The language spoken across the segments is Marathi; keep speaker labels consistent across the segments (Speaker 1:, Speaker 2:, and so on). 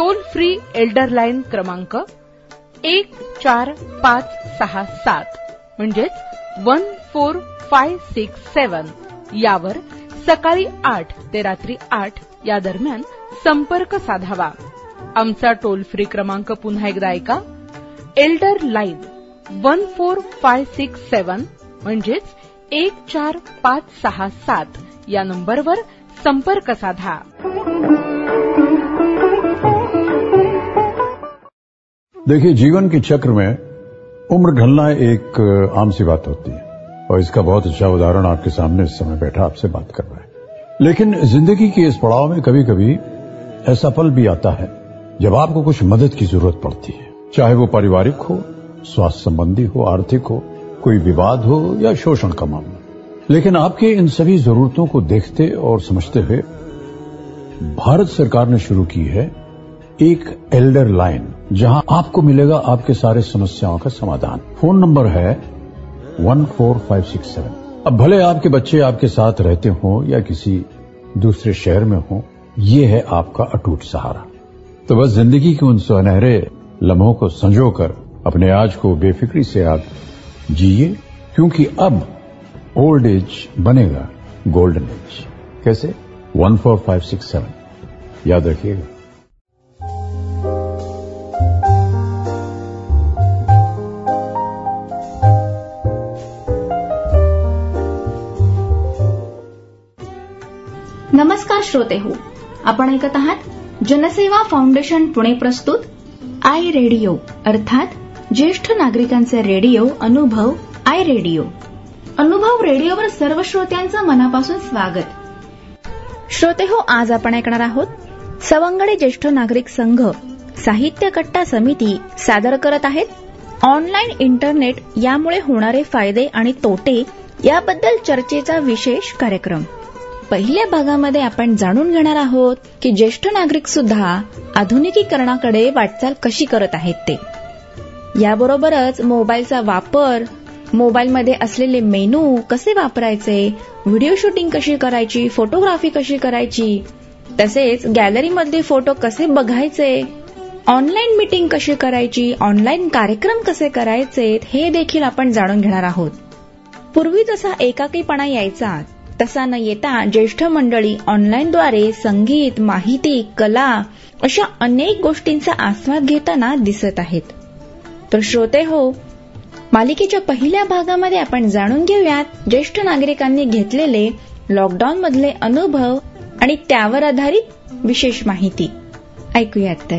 Speaker 1: टोल फ्री एल्डर लाईन क्रमांक एक चार पाच सहा सात म्हणजेच one four five six seven. यावर सकाळी आठ ते रात्री आठ या दरम्यान संपर्क साधावा. आमचा टोल फ्री क्रमांक पुन्हा एकदा ऐका. Elder line one four five six seven म्हणजेच एक चार पाच सहा सात या नंबरवर संपर्क साधा.
Speaker 2: देखिए, जीवन के चक्र में उम्र ढलना एक आम सी बात होती है। और इसका बहुत अच्छा उदाहरण आपके सामने इस समय बैठा आपसे बात कर रहा है। लेकिन ज़िंदगी के इस पड़ाव में कभी कभी ऐसा पल भी आता है, जब आपको कुछ मदद की ज़रूरत पड़ती है। चाहे वो पारिवारिक हो, स्वास्थ्य संबंधी हो, आर्थिक हो, कोई विवाद हो या शोषण का मामला। लेकिन आपके इन सभी जरूरतों को देखते और समझते हुए भारत सरकार ने शुरू की है एक एल्डर लाइन जहाँ आपको मिलेगा आपके सारे समस्याओं का समाधान। फ़ोन नंबर है one four five six seven अब भले आपके बच्चे आपके साथ रहते हों या किसी दूसरे शहर में हों, ये है आपका अटूट सहारा। तो बस ज़िंदगी के उन सुनहरे लम्हों को संजोकर अपने आज को बेफिक्री से आप जिए, क्योंकि अब ओल्ड एज बनेगा गोल्डन एज कैसे? One four five six seven याद रखिएगा।
Speaker 3: श्रोते हो. आपण ऐकत आहात जनसेवा फाउंडेशन पुणे प्रस्तुत आय रेडिओ अर्थात ज्येष्ठ नागरिकांचे रेडिओ अनुभव आय रेडिओ. अनुभव रेडिओवर सर्व श्रोत्यांचं मनापासून स्वागत. श्रोते हो आज आपण ऐकणार आहोत सवंगडे ज्येष्ठ नागरिक संघ साहित्य कट्टा समिती सादर करत आहेत. ऑनलाईन इंटरनेट यामुळे होणारे फायदे आणि तोटे याबद्दल चर्चेचा विशेष कार्यक्रम. पहिल्या भागामध्ये आपण जाणून घेणार आहोत की ज्येष्ठ नागरिक सुद्धा आधुनिकीकरणाकडे वाटचाल कशी करत आहेत ते. याबरोबरच मोबाईलचा वापर मोबाईलमध्ये असलेले मेनू कसे वापरायचे व्हिडिओ शूटिंग कशी करायची फोटोग्राफी कशी करायची तसेच गॅलरीमधले फोटो कसे बघायचे ऑनलाईन मीटिंग कशी करायची ऑनलाईन कार्यक्रम कसे करायचे हे देखील आपण जाणून घेणार आहोत. पूर्वी जसा एकाकीपणा यायचा तसा न येता ज्येष्ठ मंडळी ऑनलाईनद्वारे संगीत माहिती कला अशा अनेक गोष्टींचा आस्वाद घेताना दिसत आहेत. तर श्रोते हो मालिकेच्या पहिल्या भागामध्ये आपण जाणून घेऊयात ज्येष्ठ नागरिकांनी घेतलेले लॉकडाऊन मधले अनुभव आणि त्यावर आधारित विशेष माहिती. ऐकूयात तर.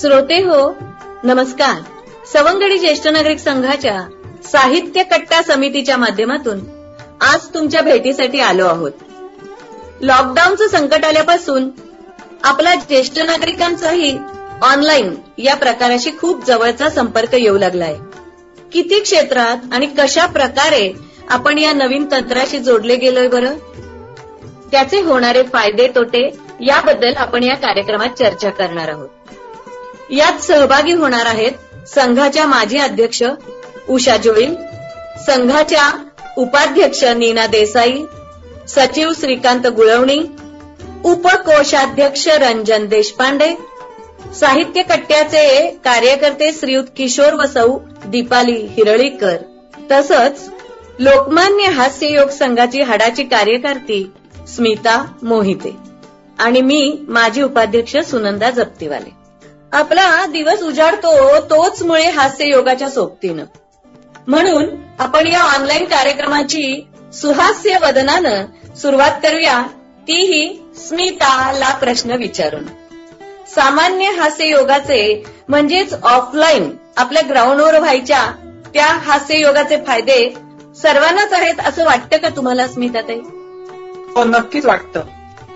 Speaker 4: श्रोते हो नमस्कार. सवंगडी ज्येष्ठ नागरिक संघाच्या साहित्य कट्टा समितीच्या माध्यमातून आज तुमच्या भेटीसाठी आलो आहोत. लॉकडाऊनचं संकट आल्यापासून आपला ज्येष्ठ नागरिकांचाही ऑनलाईन या प्रकाराशी खूप जवळचा संपर्क येऊ लागलाय. किती क्षेत्रात आणि कशा प्रकारे आपण या नवीन तंत्राशी जोडले गेलोय बरं? त्याचे होणारे फायदे तोटे याबद्दल आपण या कार्यक्रमात चर्चा करणार आहोत. यात सहभागी होणार आहेत संघाच्या माजी अध्यक्ष उषा जोईल संघाच्या उपाध्यक्ष नीना देसाई सचिव श्रीकांत गुळवणी उपकोषाध्यक्ष रंजन देशपांडे साहित्य कट्ट्याचे कार्यकर्ते श्रीयुत किशोर वसऊ दीपाली हिरळीकर. तसंच लोकमान्य हास्ययोग संघाची हाडाची कार्यकर्ती स्मिता मोहिते. आणि मी माजी उपाध्यक्ष सुनंदा जप्तीवाले. आपला दिवस उजाडतो तोच मुळे हास्य योगाच्या सोबतीनं. म्हणून आपण या ऑनलाईन कार्यक्रमाची सुहास्य वदनानं सुरुवात करूया. तीही स्मिताला प्रश्न विचारून. सामान्य हास्य योगाचे म्हणजेच ऑफलाईन आपल्या ग्राउंडवर व्हायच्या त्या हास्य योगाचे फायदे सर्वांनाच आहेत असं वाटतं का तुम्हाला स्मिताताई?
Speaker 5: हो नक्कीच वाटतं.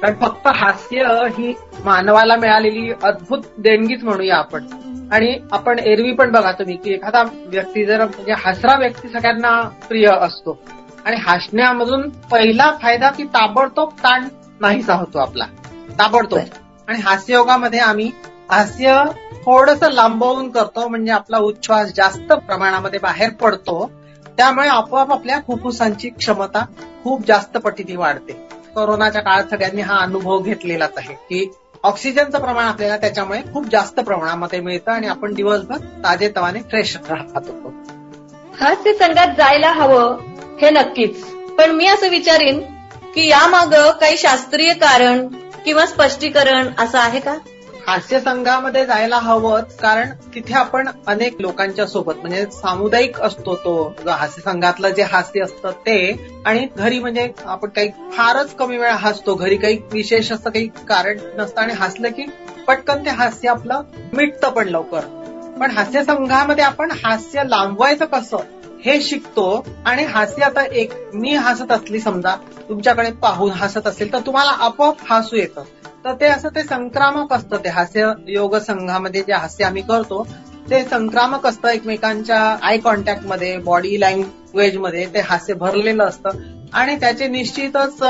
Speaker 5: कारण फक्त हास्य ही मानवाला मिळालेली अद्भुत देणगीच म्हणूया आपण. आणि आपण एरवी पण बघा तुम्ही की एखादा व्यक्ती जर म्हणजे हसरा व्यक्ती सगळ्यांना प्रिय असतो आणि हसण्यामधून पहिला फायदा की ताबडतोब ताण नाहीसा होतो आपला. ताबडतोब. आणि हास्ययोगामध्ये आम्ही हास्य थोडस लांबवून करतो म्हणजे आपला उच्छ्वास जास्त प्रमाणामध्ये बाहेर पडतो त्यामुळे आपोआप आपल्या फुफ्फुसांची क्षमता खूप जास्त पटीने वाढते. कोरोनाच्या काळात सगळ्यांनी हा अनुभव घेतलेलाच आहे की ऑक्सिजनचं प्रमाण आपल्याला त्याच्यामुळे खूप जास्त प्रमाणामध्ये मिळतं आणि आपण दिवसभर ताजेतवाने फ्रेश राहतो
Speaker 4: हास्य संघात जायला हवं हे नक्कीच. पण मी असं विचारीन की यामाग काही शास्त्रीय कारण किंवा स्पष्टीकरण असं आहे का?
Speaker 5: हास्य संघामध्ये जायला हवं कारण तिथे आपण अनेक लोकांच्या सोबत म्हणजे सामुदायिक असतो तो हास्य संघातलं जे हास्य असतं ते आणि घरी म्हणजे आपण काही फारच कमी वेळा हसतो घरी काही विशेष असं काही कारण नसतं आणि हसलं की पटकन ते हास्य आपलं मिटतं पण लवकर. पण हास्य संघामध्ये आपण हास्य लांबवायचं कसं हे शिकतो आणि हास्य आता एक मी हसत असली समजा तुमच्याकडे पाहून हसत असेल तर तुम्हाला आपोआप हसू येतं. तर ते असं ते संक्रामक असतं ते हास्य योग संघामध्ये जे हास्य आम्ही करतो ते संक्रामक असतं एकमेकांच्या आय कॉन्टॅक्टमध्ये बॉडी लँग्वेजमध्ये ते हास्य भरलेलं असतं. आणि त्याचे निश्चितच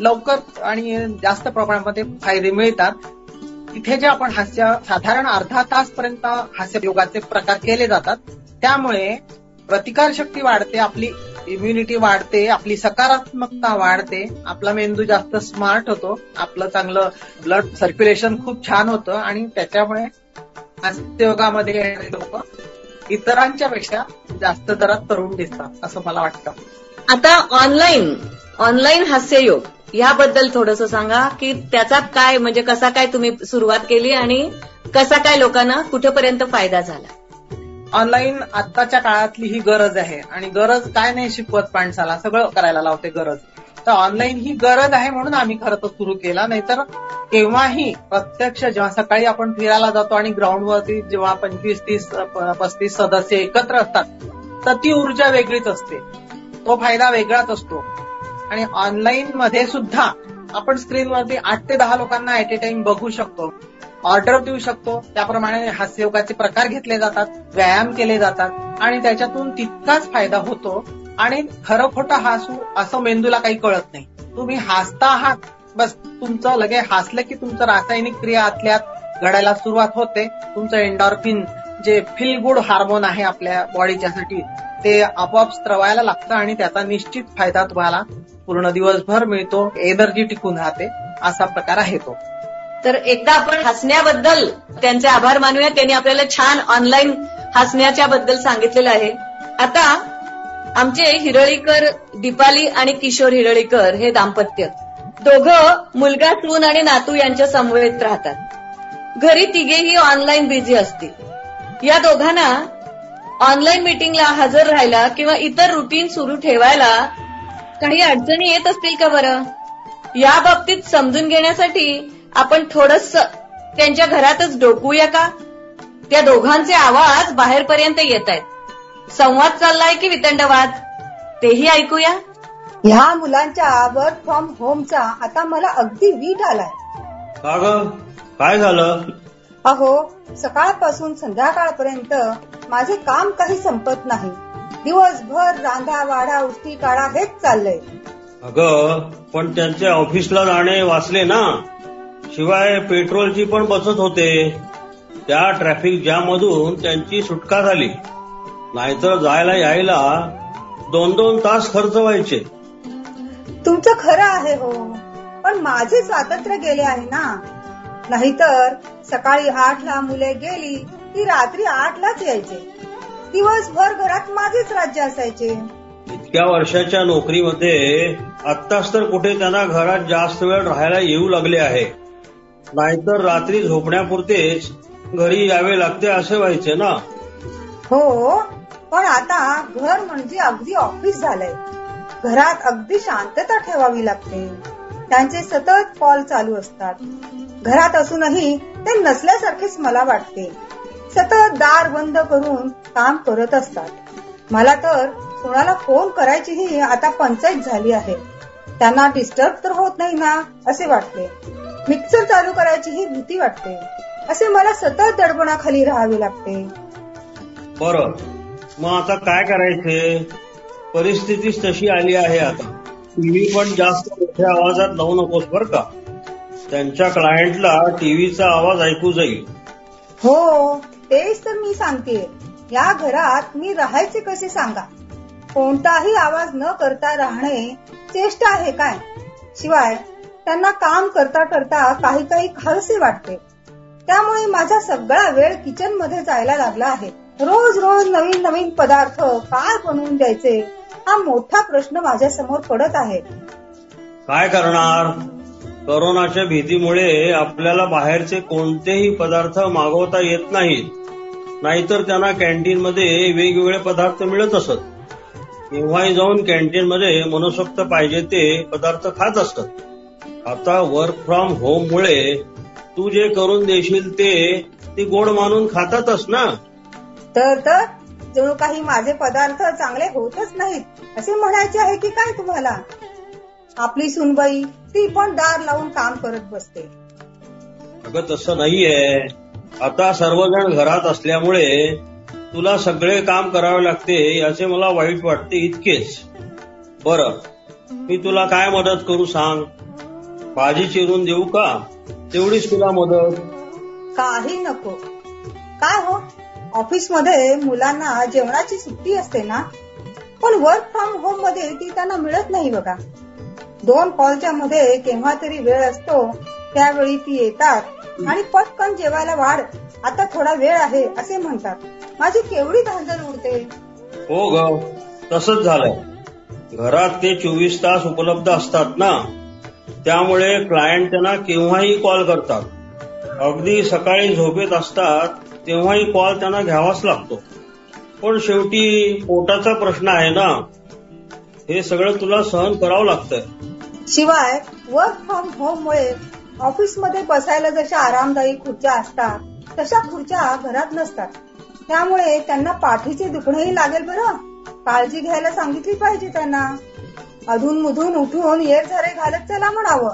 Speaker 5: लवकर आणि जास्त प्रमाणामध्ये फायदे मिळतात. तिथे जे आपण हास्य साधारण अर्धा तास पर्यंत हास्य योगाचे प्रकार केले जातात त्यामुळे प्रतिकार शक्ती वाढते आपली. इम्युनिटी वाढते आपली सकारात्मकता वाढते. आपला मेंदू जास्त स्मार्ट होतो. आपलं चांगलं ब्लड सर्क्युलेशन खूप छान होतं आणि त्याच्यामुळे हास्ययोगामध्ये येणारे लोक इतरांच्या पेक्षा जास्त दरात तरुण दिसतात असं मला वाटतं.
Speaker 4: आता ऑनलाईन ऑनलाईन हास्ययोग याबद्दल थोडस सांगा की त्याचा काय म्हणजे कसा काय तुम्ही सुरुवात केली आणि कसा काय लोकांना कुठेपर्यंत फायदा झाला?
Speaker 5: ऑनलाईन आत्ताच्या काळातली ही गरज आहे. आणि गरज काय नाही शिकवत माणसाला सगळं करायला लावते गरज. तर ऑनलाईन ही गरज आहे म्हणून आम्ही खरं तर सुरू केला. नाहीतर केव्हाही प्रत्यक्ष जेव्हा सकाळी आपण फिरायला जातो आणि ग्राउंडवरती जेव्हा पंचवीस तीस पस्तीस सदस्य एकत्र असतात तर ती ऊर्जा वेगळीच असते. तो फायदा वेगळाच असतो. आणि ऑनलाईन मध्ये सुद्धा आपण स्क्रीनवरती आठ ते दहा लोकांना ऍट ए टाइम बघू शकतो. ऑर्डर देऊ शकतो. त्याप्रमाणे हास्ययोगाचे प्रकार घेतले जातात व्यायाम केले जातात आणि त्याच्यातून तितकाच फायदा होतो. आणि खरं खोटं हसू असं मेंदूला काही कळत नाही. तुम्ही हसता आहात. बस तुमचं लगे हसलं की तुमचं रासायनिक क्रिया आतल्यात घडायला सुरुवात होते. तुमचं एन्डॉर्फिन जे फील गुड हार्मोन आहे आपल्या बॉडीच्यासाठी ते आपोआप स्त्रवायला लागतं आणि त्याचा निश्चित फायदा तुम्हाला पूर्ण दिवसभर मिळतो. एनर्जी टिकून राहते. असा प्रकार आहे तो.
Speaker 4: तर एकदा आपण हसण्याबद्दल त्यांचे आभार मानूया. त्यांनी आपल्याला छान ऑनलाईन हसण्याच्या बद्दल सांगितलेलं आहे. आता आमचे हिरळीकर दीपाली आणि किशोर हिरळीकर हे दाम्पत्य. दोघं मुलगा सून आणि नातू यांच्या समवेत राहतात. घरी तिघेही ऑनलाईन बिझी असतील. या दोघांना ऑनलाईन मीटिंगला हजर राहायला किंवा इतर रुटीन सुरू ठेवायला काही अडचणी येत असतील का बरं? या बाबतीत समजून घेण्यासाठी आपण थोडस त्यांच्या घरातच डोकूया का? त्या दोघांचे आवाज बाहेरपर्यंत येत आहेत संवाद चाललाय की वितंडवाद? तेही ऐकूया.
Speaker 6: ह्या मुलांच्या वर्क फ्रॉम होमचा आता मला अगदी वीट आलाय.
Speaker 7: काय झालं?
Speaker 6: अहो सकाळपासून संध्याकाळपर्यंत माझे काम काही संपत नाही. दिवसभर रांधा वाडा उष्टी काढा हेच चाललंय.
Speaker 7: अगं पण त्यांच्या ऑफिसला जाणे वाचले ना. शिवाय पेट्रोलची पण बचत होते. त्या ट्रॅफिक जॅम मधून त्यांची सुटका झाली. नाहीतर जायला यायला दोन दोन तास खर्च व्हायचे.
Speaker 6: तुमचं खरं आहे हो. पण माझे स्वातंत्र्य गेले आहे ना. नाहीतर सकाळी आठला मुले गेली की रात्री आठलाच यायचे. दिवसभर घरात माझेच राज्य असायचे.
Speaker 7: इतक्या वर्षाच्या नोकरीमध्ये आत्ताच तर कुठे त्यांना घरात जास्त वेळ राहायला येऊ लागले आहे. नाहीतर रात्री झोपण्यापुरतेच घरी यावे लागते असे व्हायचे ना?
Speaker 6: हो पण आता घर म्हणजे अगदी ऑफिस झालंय. घरात अगदी शांतता ठेवावी लागते. त्यांचे सतत कॉल चालू असतात. घरात असूनही ते नसल्यासारखेच मला वाटते. सतत दार बंद करून काम करत असतात. मला तर कोणाला फोन करायचीही आता पंचायत झाली आहे. त्यांना डिस्टर्ब तर होत नाही ना असे वाटते. मिक्सर चालू करायचीही भीती वाटते. असे मला सतत दडपणाखाली राहावे लागते.
Speaker 7: बरं. मग आता काय करायचे? परिस्थितीच तशी आली आहे आता. टीव्ही पण जास्त मोठ्या आवाजात लावू नकोस बर का? त्यांच्या क्लायंटला टीव्हीचा आवाज ऐकू जाईल.
Speaker 6: हो तेच तर मी सांगते. या घरात मी राहायचे कसे सांगा? कोणताही आवाज न करता राहणे चेष्टा आहे काय? शिवाय त्यांना काम करता करता काही काही खालसे वाटते. त्यामुळे माझा सगळा वेळ किचनमध्ये जायला लागला आहे. रोज रोज नवीन नवीन पदार्थ काय बनवून द्यायचे हा मोठा प्रश्न माझ्यासमोर पडत आहे.
Speaker 7: काय करणार? करोनाच्या भीतीमुळे आपल्याला बाहेरचे कोणतेही पदार्थ मागवता येत नाहीत नाहीतर त्यांना कॅन्टीन मध्ये वेगवेगळे पदार्थ मिळत असत. केव्हाही जाऊन कॅन्टीन मध्ये मनसोक्त पाहिजे ते पदार्थ खात असतात आता वर्क फ्रॉम होम मुळे तू जे करून देशील ते ती गोड मानून खातातच ना?
Speaker 6: तर तर जणू काही माझे पदार्थ चांगले होतच नाहीत असे म्हणायचे आहे की काय तुम्हाला? आपली सुनबाई ती पण दार लावून काम करत बसते.
Speaker 7: अगं तसं नाहीये. आता सर्वजण घरात असल्यामुळे तुला सगळे काम करावे लागते याचे मला वाईट वाटते इतकेच. बरं मी तुला काय मदत करू सांग? भाजी चिरून देऊ का? तेवढीच तुला मदत.
Speaker 6: काही नको. काय हो? ऑफिसमध्ये मुलांना जेवणाची सुट्टी असते ना? पण वर्क फ्रॉम होममध्ये ती त्यांना मिळत नाही बघा. दोन कॉलच्या मध्ये केव्हा तरी वेळ असतो त्यावेळी ती येतात आणि पटकन जेवायला वाढ. आता थोडा वेळ आहे असे म्हणतात. माझी केवढी धांदल उडते?
Speaker 7: हो ग तसंच झालंय. घरात ते चोवीस तास उपलब्ध असतात ना? त्यामुळे क्लायंट त्यांना केव्हाही कॉल करतात. अगदी सकाळी झोपेत असतात तेव्हाही कॉल त्यांना घ्यावाच लागतो. पण शेवटी पोटाचा प्रश्न आहे ना? हे सगळं तुला सहन करावं लागतं
Speaker 6: शिवाय वर्क फ्रॉम होम मुळे ऑफिसमध्ये बसायला जशा आरामदायी खुर्च्या असतात तशा खुर्च्या घरात नसतात. त्यामुळे त्यांना पाठीचे दुखणंही लागेल बरं. काळजी घ्यायला सांगितली पाहिजे त्यांना. अधून मधून उठून येर झारे घालत चला म्हणावं.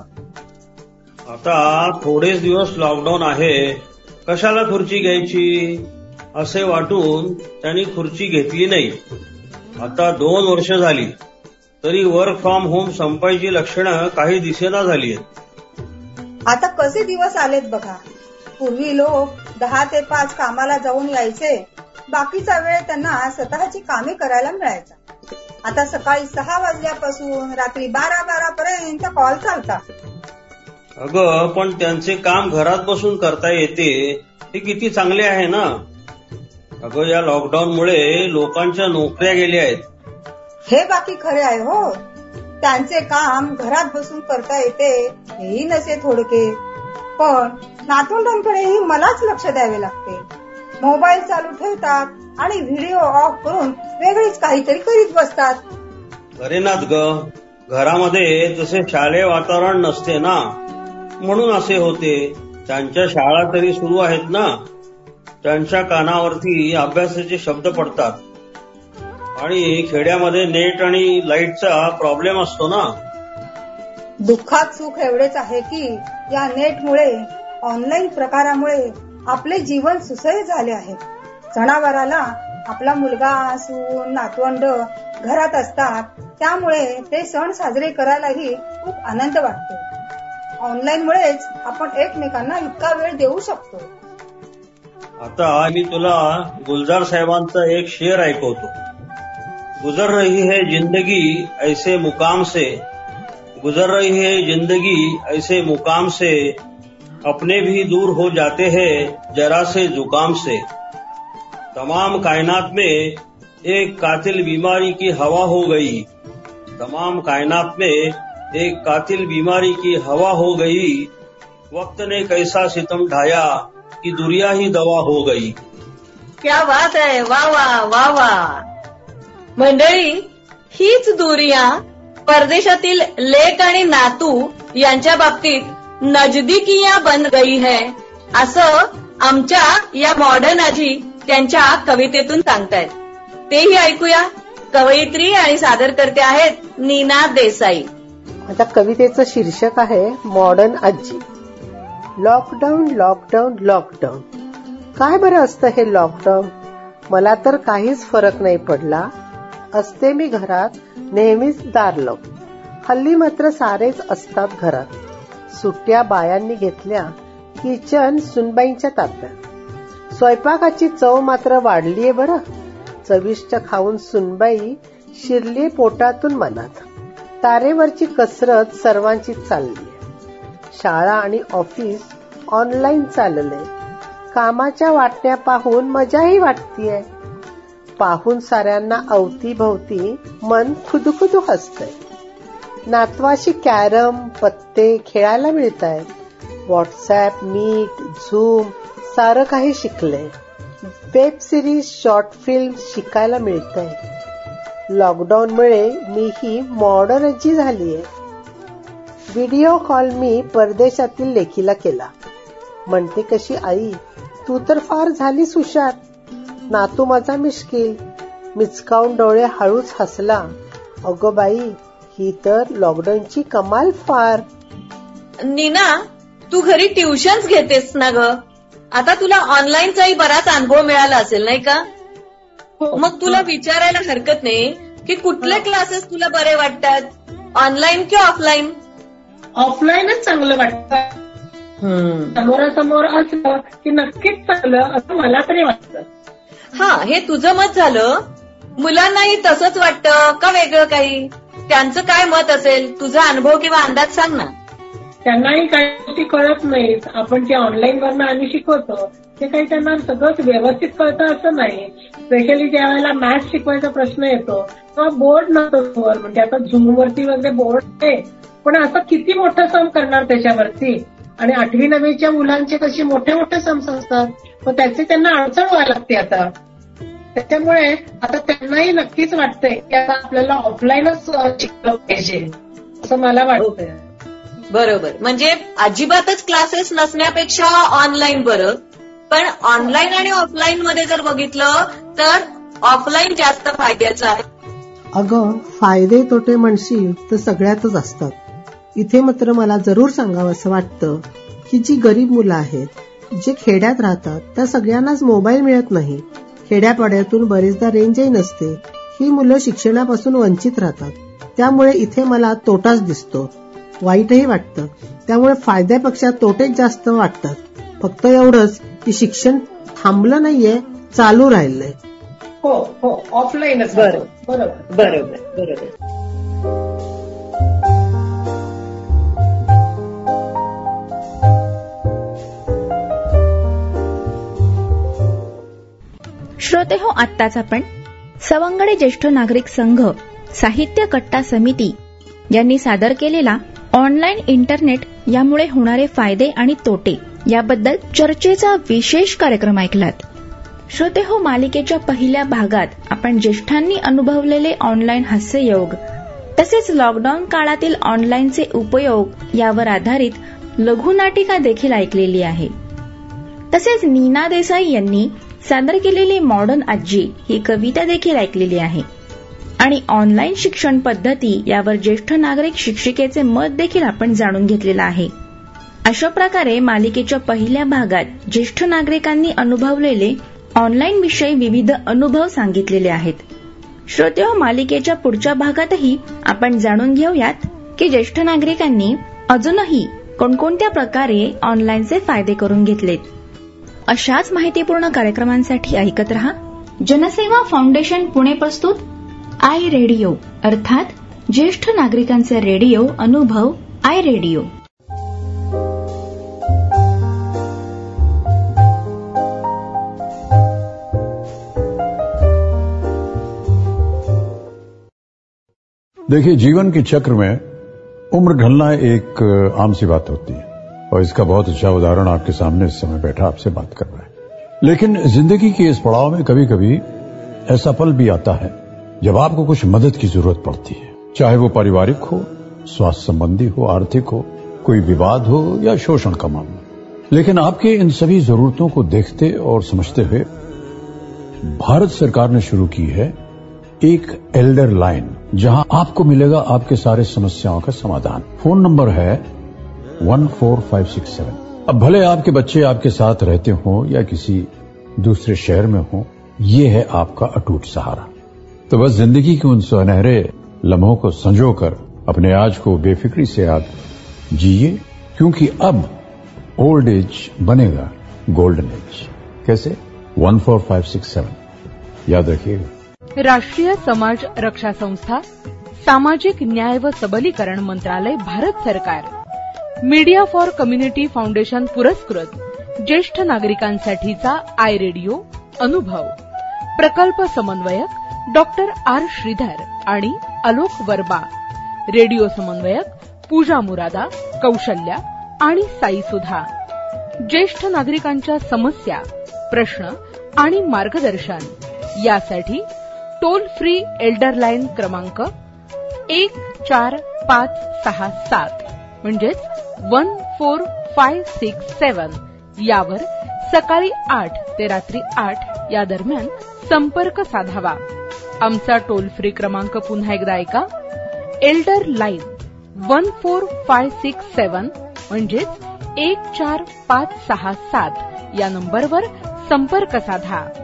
Speaker 7: आता थोडेच दिवस लॉकडाऊन आहे. कशाला खुर्ची घ्यायची? असे वाटून त्यांनी खुर्ची घेतली नाही. आता दोन वर्ष झाली. तरी वर्क फ्रॉम होम संपायची लक्षणं काही दिसेना झाली आहेत
Speaker 6: आता कसे दिवस आलेत बघा? पूर्वी लोक दहा ते पाच कामाला जाऊन यायचे. बाकीचा वेळ त्यांना स्वतःची कामे करायला मिळायचा. आता सकाळी सहा वाजल्यापासून रात्री बारा बारा पर्यंत कॉल चालतात.
Speaker 7: अगं पण त्यांचे काम घरात बसून करता येते. हे किती चांगले आहे ना? अगं या लॉकडाऊनमुळे लोकांच्या नोकऱ्या गेल्या आहेत.
Speaker 6: हे बाकी खरे आहे हो. त्यांचे काम घरात बसून करता येते हेही नसे थोडके. पण नातवंडांकडेही मलाच लक्ष द्यावे लागते. मोबाईल चालू ठेवतात आणि व्हिडिओ ऑफ करून वेगळीच काहीतरी करीत बसतात.
Speaker 7: अरे नाथ ग घरामध्ये तसे शालेय वातावरण नसते ना म्हणून असे होते. त्यांच्या शाळा तरी सुरू आहेत ना. त्यांच्या कानावरती अभ्यासाचे शब्द पडतात. आणि खेड्यामध्ये नेट आणि लाईटचा प्रॉब्लेम असतो ना.
Speaker 6: दुःखात सुख एवढेच आहे की या नेटमुळे ऑनलाईन प्रकारामुळे आपले जीवन सुसह्य झाले आहे. सणावाराला आपला मुलगा सून नातवंड घरात असतात त्यामुळे ते सण साजरे करायलाही खूप आनंद वाटतो. ऑनलाईन मुळेच आपण एकमेकांना इतका वेळ देऊ शकतो.
Speaker 7: आता मी तुला गुलजार साहेबांचा एक शेर ऐकवतो. गुजर रही है जिंदगी ऐसे मुकाम से. गुजर रही है जिंदगी ऐसे मुकाम से. अपने भी दूर हो जाते हैं जरा से जुकाम से। तमाम कायनात में एक कातिल बीमारी की हवा हो गई। तमाम कायनात में एक कातिल बीमारी की हवा हो गई। वक्त ने कैसा सितम ढाया कि दुनिया ही दवा हो गई।
Speaker 4: क्या बात आहे वा वा वा वा मंडळी, हीच दुरिया परदेशातील लेक आणि नातू यांच्या बाबतीत नजदिकिया बन गई है. असं आमच्या या मॉडर्न आजी त्यांच्या कवितेतून सांगतायत. तेही ऐकूया. कवयित्री आणि सादरकर्ते आहेत नीना देसाई.
Speaker 8: आता कवितेचं शीर्षक आहे मॉडर्न आजी. लॉकडाऊन लॉकडाऊन लॉकडाऊन काय बरं असतं हे लॉकडाऊन मला तर काहीच फरक नाही पडला. असते मी घरात नेहमीच दार हल्ली मात्र सारेच असतात घरात. सुट्ट्या बायांनी घेतल्या किचन सुनबाईंच्या ताब्यात. स्वयंपाकाची चव मात्र वाढलीये बरं. चविष्ट खाऊन सुनबाई शिरली पोटातून मनात. तारेवरची कसरत सर्वांची चालली शाळा आणि ऑफिस ऑनलाईन चाललंय कामाच्या वाटण्या पाहून मजाही वाटतीये. पाहून साऱ्यांना अवतीभवती मन खुदुखुदू हसतंय. नातवाशी कॅरम पत्ते खेळायला मिळत आहेत व्हॉट्सॲप मीट झूम सारं काही शिकले. वेब सिरीज शॉर्ट फिल्म शिकायला आहे लॉकडाऊनमुळे मी ही मॉडर्नची झालीय. व्हिडिओ कॉल मी परदेशातील लेखीला केला. म्हणते कशी आई तू तर फार झालीस सुशात. नातू माझा मिश्किल. मिचकावून डोळे हळूच हसला. अगो बाई ही तर लॉकडाऊनची कमाल फार.
Speaker 4: नीना तू घरी ट्युशन्स घेतेस ना ग? आता तुला ऑनलाईनचाही बराच अनुभव मिळाला असेल नाही का? मग तुला विचारायला हरकत नाही की कुठले क्लासेस तुला बरे वाटतात? ऑनलाईन की ऑफलाईन?
Speaker 9: ऑफलाईनच चांगलं वाटतं. समोरासमोर असलं की नक्कीच चांगलं असं मला तरी वाटतं.
Speaker 4: हा हे तुझं मत झालं? मुलांनाही तसंच वाटतं का वेगळं काही? त्यांचं काय मत असेल? तुझा अनुभव किंवा अंदाज सांग ना.
Speaker 9: त्यांनाही काही गोष्टी कळत नाहीत. आपण जे ऑनलाईन वरनं आम्ही शिकवतो ते काही त्यांना सगळंच व्यवस्थित कळतं असं नाही. स्पेशली ज्या वेळेला मॅथ्स शिकवायचा प्रश्न येतो तेव्हा बोर्ड नव्हतो वर. म्हणजे आता झूम वरती वगैरे बोर्ड आहे. पण असं किती मोठं सम करणार त्याच्यावरती? आणि आठवी नववीच्या मुलांचे कसे मोठे मोठे सम्स असतात? मग त्याचे त्यांना अडचण व्हायला लागते आता. त्याच्यामुळे आता त्यांनाही नक्कीच वाटतंय की आता आपल्याला ऑफलाईनच शिकलं पाहिजे असं मला वाटतंय.
Speaker 4: बरोबर. म्हणजे अजिबातच क्लासेस नसण्यापेक्षा ऑनलाईन बरं. पण ऑनलाईन आणि ऑफलाईन मध्ये जर बघितलं तर ऑफलाईन जास्त फायद्याचं आहे.
Speaker 8: अगं फायदे तोटे म्हणशील तर सगळ्यातच असतात. इथे मात्र मला जरूर सांगावं असं वाटतं की जी गरीब मुलं आहेत जे खेड्यात राहतात त्या सगळ्यांनाच मोबाईल मिळत नाही. खेड्यापाड्यातून बरेचदा रेंजही नसते. ही मुलं शिक्षणापासून वंचित राहतात. त्यामुळे इथे मला तोटाच दिसतो. वाईटही वाटतं. त्यामुळे फायद्यापेक्षा तोटेच जास्त वाटतात. फक्त एवढंच की शिक्षण थांबलं नाहीये चालू राहिलंय.
Speaker 9: हो हो ऑफलाईनच
Speaker 4: बरोबर.
Speaker 9: बरोबर.
Speaker 4: बरोबर बरोबर.
Speaker 3: श्रोते हो आत्ताच आपण सवंगडे ज्येष्ठ नागरिक संघ साहित्य कट्टा समिती यांनी सादर केलेला ऑनलाईन इंटरनेट यामुळे होणारे फायदे आणि तोटे याबद्दल चर्चेचा विशेष कार्यक्रम ऐकलात. श्रोते हो मालिकेच्या पहिल्या भागात आपण ज्येष्ठांनी अनुभवलेले ऑनलाईन हास्ययोग तसेच लॉकडाऊन काळातील ऑनलाईनचे उपयोग यावर आधारित लघुनाटिका देखील ऐकलेली आहे. तसेच नीना देसाई यांनी सादर केलेली मॉडर्न आजी ही कविता देखील ऐकलेली आहे. आणि ऑनलाईन शिक्षण पद्धती यावर ज्येष्ठ नागरिक शिक्षिकेचे मत देखील आपण जाणून घेतलेलं आहे. अशा प्रकारे मालिकेच्या पहिल्या भागात ज्येष्ठ नागरिकांनी अनुभवलेले ऑनलाईन विषयी विविध अनुभव सांगितलेले आहेत. श्रोते हो, मालिकेच्या पुढच्या भागातही आपण जाणून घेऊयात की ज्येष्ठ नागरिकांनी अजूनही कोणकोणत्या प्रकारे ऑनलाईनचे फायदे करून घेतलेत. अशाच माहितीपूर्ण कार्यक्रमांसाठी ऐकत रहा. जनसेवा फाउंडेशन पुणे प्रस्तुत आय रेडिओ अर्थात ज्येष्ठ नागरिकांचे रेडिओ अनुभव आय रेडिओ.
Speaker 2: देखिए जीवन के चक्र में उम्र ढलना एक आम सी बात होती है। और इसका बहुत अच्छा उदाहरण आपके सामने इस समय बैठा आपसे बात कर रहा है। लेकिन ज़िंदगी के इस पड़ाव में कभी कभी ऐसा पल भी आता है, जब आपको कुछ मदद की ज़रूरत पड़ती है। चाहे वो पारिवारिक हो, स्वास्थ्य संबंधी हो, आर्थिक हो, कोई विवाद हो या शोषण का मामला। लेकिन आपके इन सभी जरूरतों को देखते और समझते हुए भारत सरकार ने शुरू की है एक एल्डर लाइन, जहाँ आपको मिलेगा आपके सारे समस्याओं का समाधान। फ़ोन नंबर है one four five six seven अब भले आपके बच्चे आपके साथ रहते हो या किसी दूसरे शहर में हो ये है आपका अटूट सहारा। तो बस ज़िंदगी के उन सुनहरे लम्हों को संजो कर अपने आज को बेफिक्री से आप जिए क्योंकि अब ओल्ड एज बनेगा गोल्डन एज कैसे? One four five six seven याद रखिएगा।
Speaker 1: राष्ट्रीय समाज रक्षा संस्था सामाजिक न्याय व सबलीकरण मंत्रालय भारत सरकार। मीडिया फॉर कम्युनिटी फाउंडेशन पुरस्कृत ज्येष्ठ नागरिकांसाठीचा आय रेडिओ अनुभव. प्रकल्प समन्वयक डॉक्टर आर श्रीधर आणि अलोक वर्मा. रेडिओ समन्वयक पूजा मुरादा कौशल्या आणि साई सुधा. ज्येष्ठ नागरिकांच्या समस्या प्रश्न आणि मार्गदर्शन यासाठी टोल फ्री एल्डर लाईन क्रमांक एक चार पाच सहा सात. म्हणजेच one four five six seven. यावर सकाळी आठ ते रात्री आठ या दरम्यान संपर्क साधावा. आमचा टोल फ्री क्रमांक पुन्हा एकदा ऐका. Elder line one four five six seven म्हणजेच एक चार पाच सहा सात या नंबरवर संपर्क साधा.